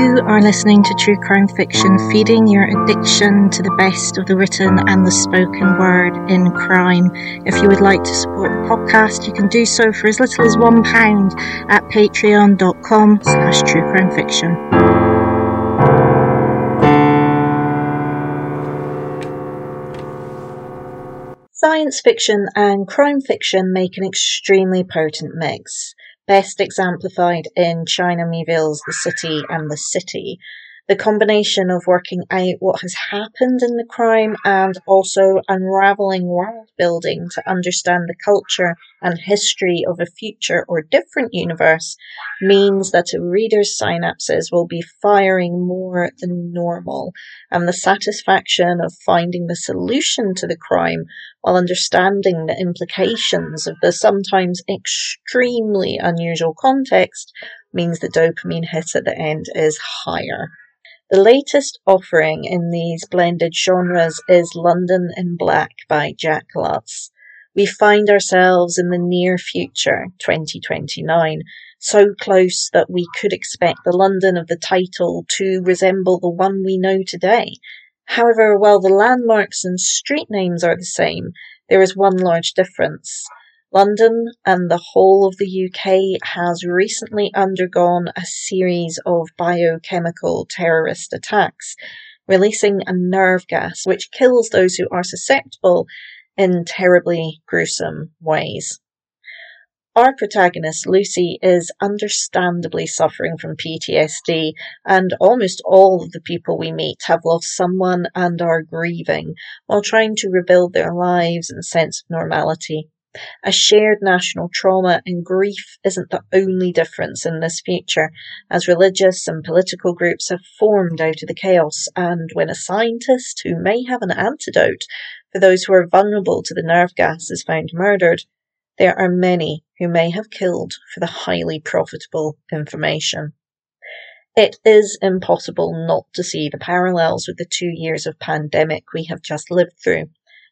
You are listening to True Crime Fiction, feeding your addiction to the best of the written and the spoken word in crime. If you would like to support the podcast, you can do so for as little as one pound at patreon.com slash true crime fiction. Science fiction and crime fiction make an extremely potent mix best exemplified in China Miéville's The City and the City. The combination of working out what has happened in the crime and also unraveling world building to understand the culture and history of a future or different universe means that a reader's synapses will be firing more than normal, and the satisfaction of finding the solution to the crime while understanding the implications of the sometimes extremely unusual context means the dopamine hit at the end is higher. The latest offering in these blended genres is London in Black by Jack Lutz. We find ourselves in the near future, 2029, so close that we could expect the London of the title to resemble the one we know today. However, while the landmarks and street names are the same, there is one large difference. London and the whole of the UK has recently undergone a series of biochemical terrorist attacks, releasing a nerve gas which kills those who are susceptible in terribly gruesome ways. Our protagonist, Lucy, is understandably suffering from PTSD, and almost all of the people we meet have lost someone and are grieving while trying to rebuild their lives and sense of normality. A shared national trauma and grief isn't the only difference in this future, as religious and political groups have formed out of the chaos, and when a scientist who may have an antidote for those who are vulnerable to the nerve gas is found murdered, there are many who may have killed for the highly profitable information. It is impossible not to see the parallels with the two years of pandemic we have just lived through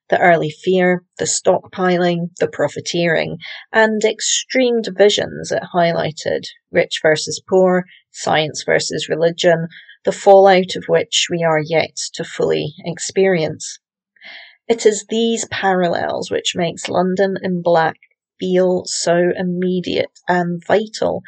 the early fear, the stockpiling, the profiteering, and extreme divisions it highlighted rich versus poor, science versus religion, the fallout of which we are yet to fully experience. It is these parallels which makes London in Black feel so immediate and vital,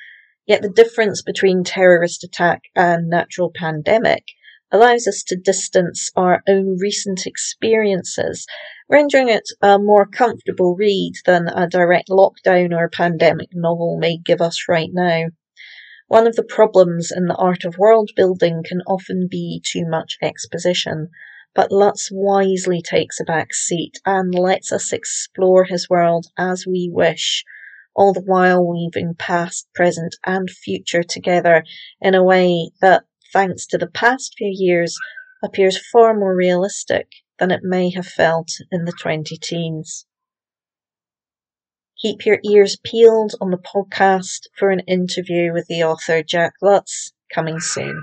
yet the difference between terrorist attack and natural pandemic allows us to distance our own recent experiences, rendering it a more comfortable read than a direct lockdown or pandemic novel may give us right now. One of the problems in the art of world building can often be too much exposition, but Lutz wisely takes a back seat and lets us explore his world as we wish, all the while weaving past, present, and future together in a way that thanks to the past few years, appears far more realistic than it may have felt in the 20 teens. Keep your ears peeled on the podcast for an interview with the author Jack Lutz coming soon.